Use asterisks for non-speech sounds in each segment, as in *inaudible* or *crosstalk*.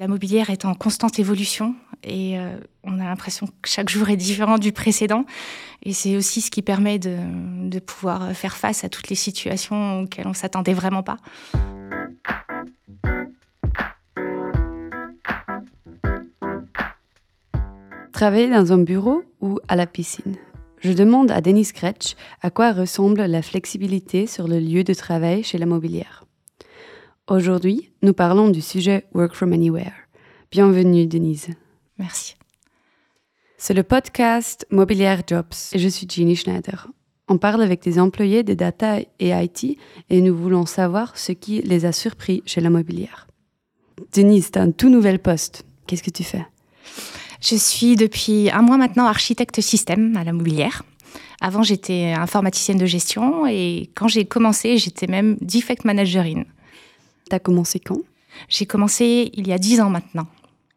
La mobilière est en constante évolution et euh, on a l'impression que chaque jour est différent du précédent. Et c'est aussi ce qui permet de, de, pouvoir faire face à toutes les situations auxquelles on ne s'attendait vraiment pas. Travailler dans un bureau ou à la piscine? Je demande à Denis Kretsch à quoi ressemble la flexibilité sur le lieu de travail chez la mobilière. Aujourd'hui, nous parlons du sujet Work from Anywhere. Bienvenue, Denise. Merci. C'est le podcast Mobilière Jobs et je suis Jeannie Schneider. On parle avec des employés de data et IT et nous voulons savoir ce qui les a surpris chez la mobilière. Denise, tu as un tout nouvel poste. Qu'est-ce que tu fais? Je suis depuis un mois maintenant architecte système à la mobilière. Avant, j'étais informaticienne de gestion et quand j'ai commencé, j'étais même defect managerine. T'as commencé quand? J'ai commencé il y a dix ans maintenant.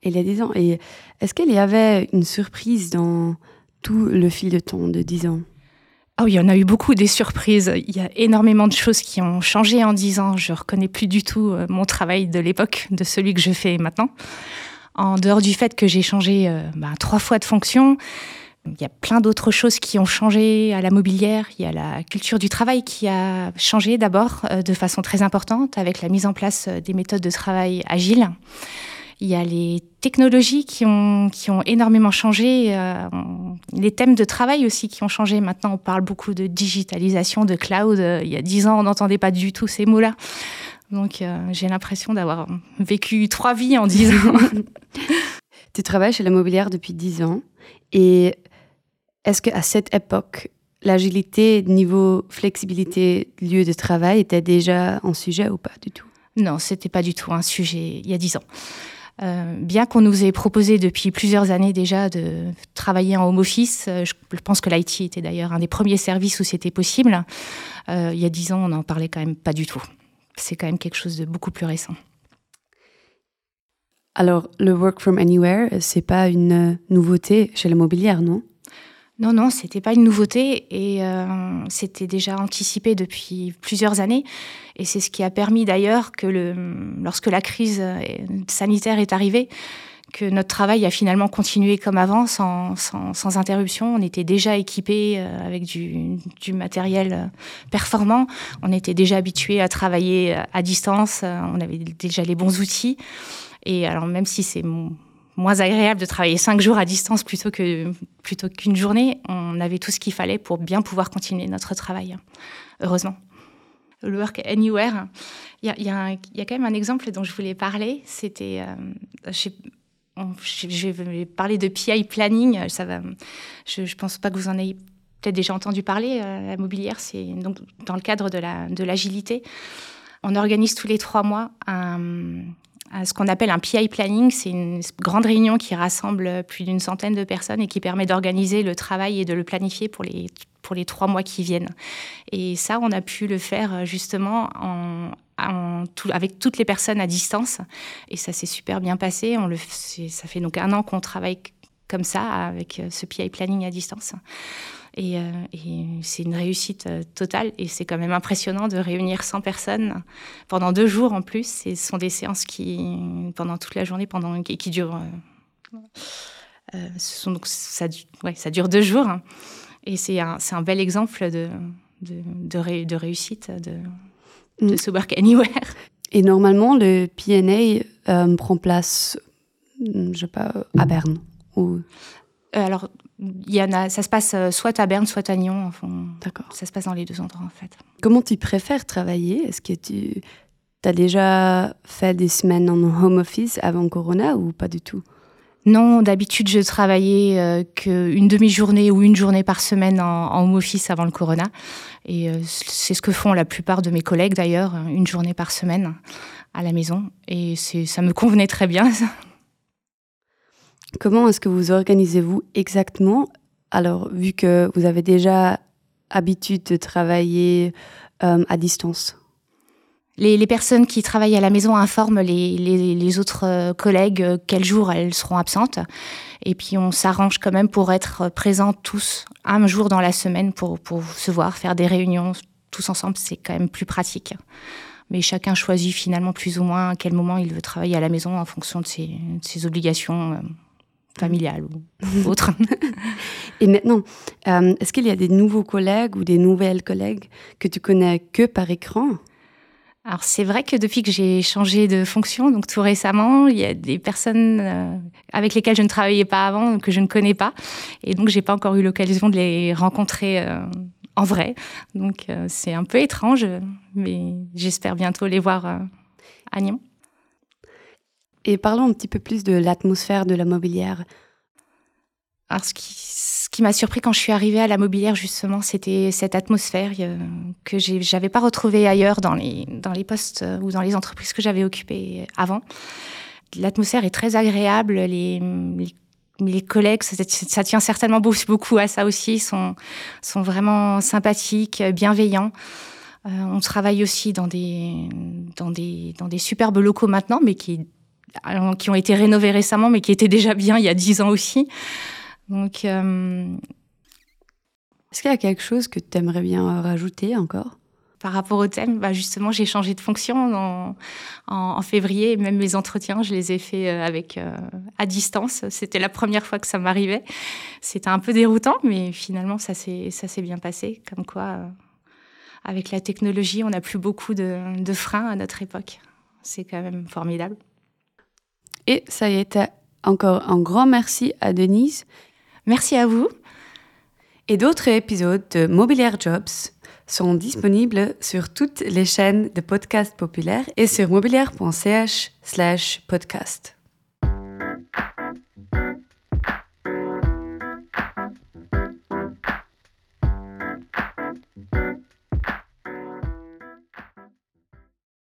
Il y a dix ans. Et est-ce qu'il y avait une surprise dans tout le fil de temps de dix ans? Oh, il y en a eu beaucoup des surprises. Il y a énormément de choses qui ont changé en dix ans. Je reconnais plus du tout euh, mon travail de l'époque de celui que je fais maintenant. En dehors du fait que j'ai changé euh, bah, trois fois de fonction, il y a plein d'autres choses qui ont changé à la mobilière. Il y a la culture du travail qui a changé d'abord euh, de façon très importante avec la mise en place euh, des méthodes de travail agiles. Il y a les technologies qui ont, qui ont énormément changé, euh, les thèmes de travail aussi qui ont changé. Maintenant, on parle beaucoup de digitalisation, de cloud. Il y a dix ans, on n'entendait pas du tout ces mots-là. Donc, j'ai l'impression d'avoir vécu trois vies en dix ans. *laughs* tu travailles chez la mobilière depuis dix ans. Et est-ce qu'à cette époque, l'agilité, niveau flexibilité, lieu de travail était déjà un sujet ou pas du tout? Non, c'était pas du tout un sujet il y a dix ans. Euh, bien qu'on nous ait proposé depuis plusieurs années déjà de travailler en home office, euh, je pense que l'IT était d'ailleurs un des premiers services où c'était possible. Euh, il y a dix ans, on n'en parlait quand même pas du tout. C'est quand même quelque chose de beaucoup plus récent. Alors, le work from anywhere, c'est pas une nouveauté chez la mobilière, non? Non, non, c'était pas une nouveauté et euh, c'était déjà anticipé depuis plusieurs années. Et c'est ce qui a permis d'ailleurs que lorsque la crise euh, sanitaire est arrivée, que notre travail a finalement continué comme avant, sans, interruption. On était déjà équipés euh, avec du, du, matériel performant. On était déjà habitués à travailler à distance. On avait déjà les bons outils. Et alors, même si c'est moins agréable de travailler cinq jours à distance plutôt que plutôt qu'une journée. On avait tout ce qu'il fallait pour bien pouvoir continuer notre travail, heureusement. Le work anywhere, il y, y a, quand même un exemple dont je voulais parler. C'était, euh, je, vais parler de PI planning. Ça va, je, ne pense pas que vous en ayez peut-être déjà entendu parler. Euh, la mobilière, c'est donc dans le cadre de la de l'agilité. On organise tous les trois mois ce qu'on appelle un PI planning. C'est une grande réunion qui rassemble plus d'une centaine de personnes et qui permet d'organiser le travail et de le planifier pour les, pour les trois mois qui viennent. Et ça, on a pu le faire euh, justement en, avec toutes les personnes à distance. Et ça s'est super bien passé. On le, ça fait donc un an qu'on travaille comme ça, avec euh, ce PI planning à distance. Euh, et, c'est une réussite euh, totale. Et c'est quand même impressionnant de réunir 100 personnes pendant deux jours en plus. Et ce sont des séances qui, pendant toute la journée, pendant, qui, qui durent. Euh, ce sont donc, ça, ouais, ça dure deux jours. Et c'est un, un, bel exemple de, de, de, réussite de, de mm. ce Work Anywhere. Et normalement, le PNA prend place, je sais pas, à Berne ou... alors, il y en a, ça se passe euh, soit à Berne, soit à Nyon. Enfin, D'accord. Ça se passe dans les deux endroits, en fait. Comment tu préfères travailler? Est-ce que tu as déjà fait des semaines en home office avant Corona ou pas du tout? Non, d'habitude, je travaillais euh, qu'une demi-journée ou une journée par semaine en, home office avant le corona. Et euh, c'est ce que font la plupart de mes collègues d'ailleurs, une journée par semaine à la maison. Et ça me convenait très bien. Comment est-ce que vous organisez-vous exactement? Alors, vu que vous avez déjà habitude de travailler euh, à distance? Les, personnes qui travaillent à la maison informent les, autres euh, collègues euh, quel jour elles seront absentes. Et puis on s'arrange quand même pour être présents tous un jour dans la semaine pour, pour se voir, faire des réunions tous ensemble. C'est quand même plus pratique. Mais chacun choisit finalement plus ou moins à quel moment il veut travailler à la maison en fonction de ses, obligations familiales ou *laughs* autres. Et maintenant, euh, est-ce qu'il y a des nouveaux collègues ou des nouvelles collègues que tu connais que par écran? Alors c'est vrai que depuis que j'ai changé de fonction, donc tout récemment, il y a des personnes euh, avec lesquelles je ne travaillais pas avant, que je ne connais pas, et donc j'ai pas encore eu l'occasion de les rencontrer euh, en vrai. Donc c'est un peu étrange, mais j'espère bientôt les voir à Nyon. Et parlons un petit peu plus de l'atmosphère de la mobilière. Alors ce qui m'a surpris quand je suis arrivée à la mobilière, justement, c'était cette atmosphère euh, que je n'avais pas retrouvée ailleurs dans les, postes euh, ou dans les entreprises que j'avais occupées avant. L'atmosphère est très agréable. Les, collègues, ça, tient certainement beaucoup à ça aussi, sont, sont vraiment sympathiques, bienveillants. Euh, on travaille aussi dans des superbes locaux maintenant, mais qui, qui ont été rénovés récemment, mais qui étaient déjà bien il y a dix ans aussi. Donc, euh, est-ce qu'il y a quelque chose que tu aimerais bien rajouter encore? Par rapport au thème, bah justement, j'ai changé de fonction en, février. Même mes entretiens, je les ai faits euh, avec euh, à distance. C'était la première fois que ça m'arrivait. C'était un peu déroutant, mais finalement, ça s'est ça s'est bien passé. Comme quoi, avec la technologie, on n'a plus beaucoup de, de, freins à notre époque. C'est quand même formidable. Et ça y est, encore un grand merci à Denise Merci à vous. Et d'autres épisodes de Mobilière Jobs sont disponibles sur toutes les chaînes de podcasts populaires et sur mobilière.ch/podcast.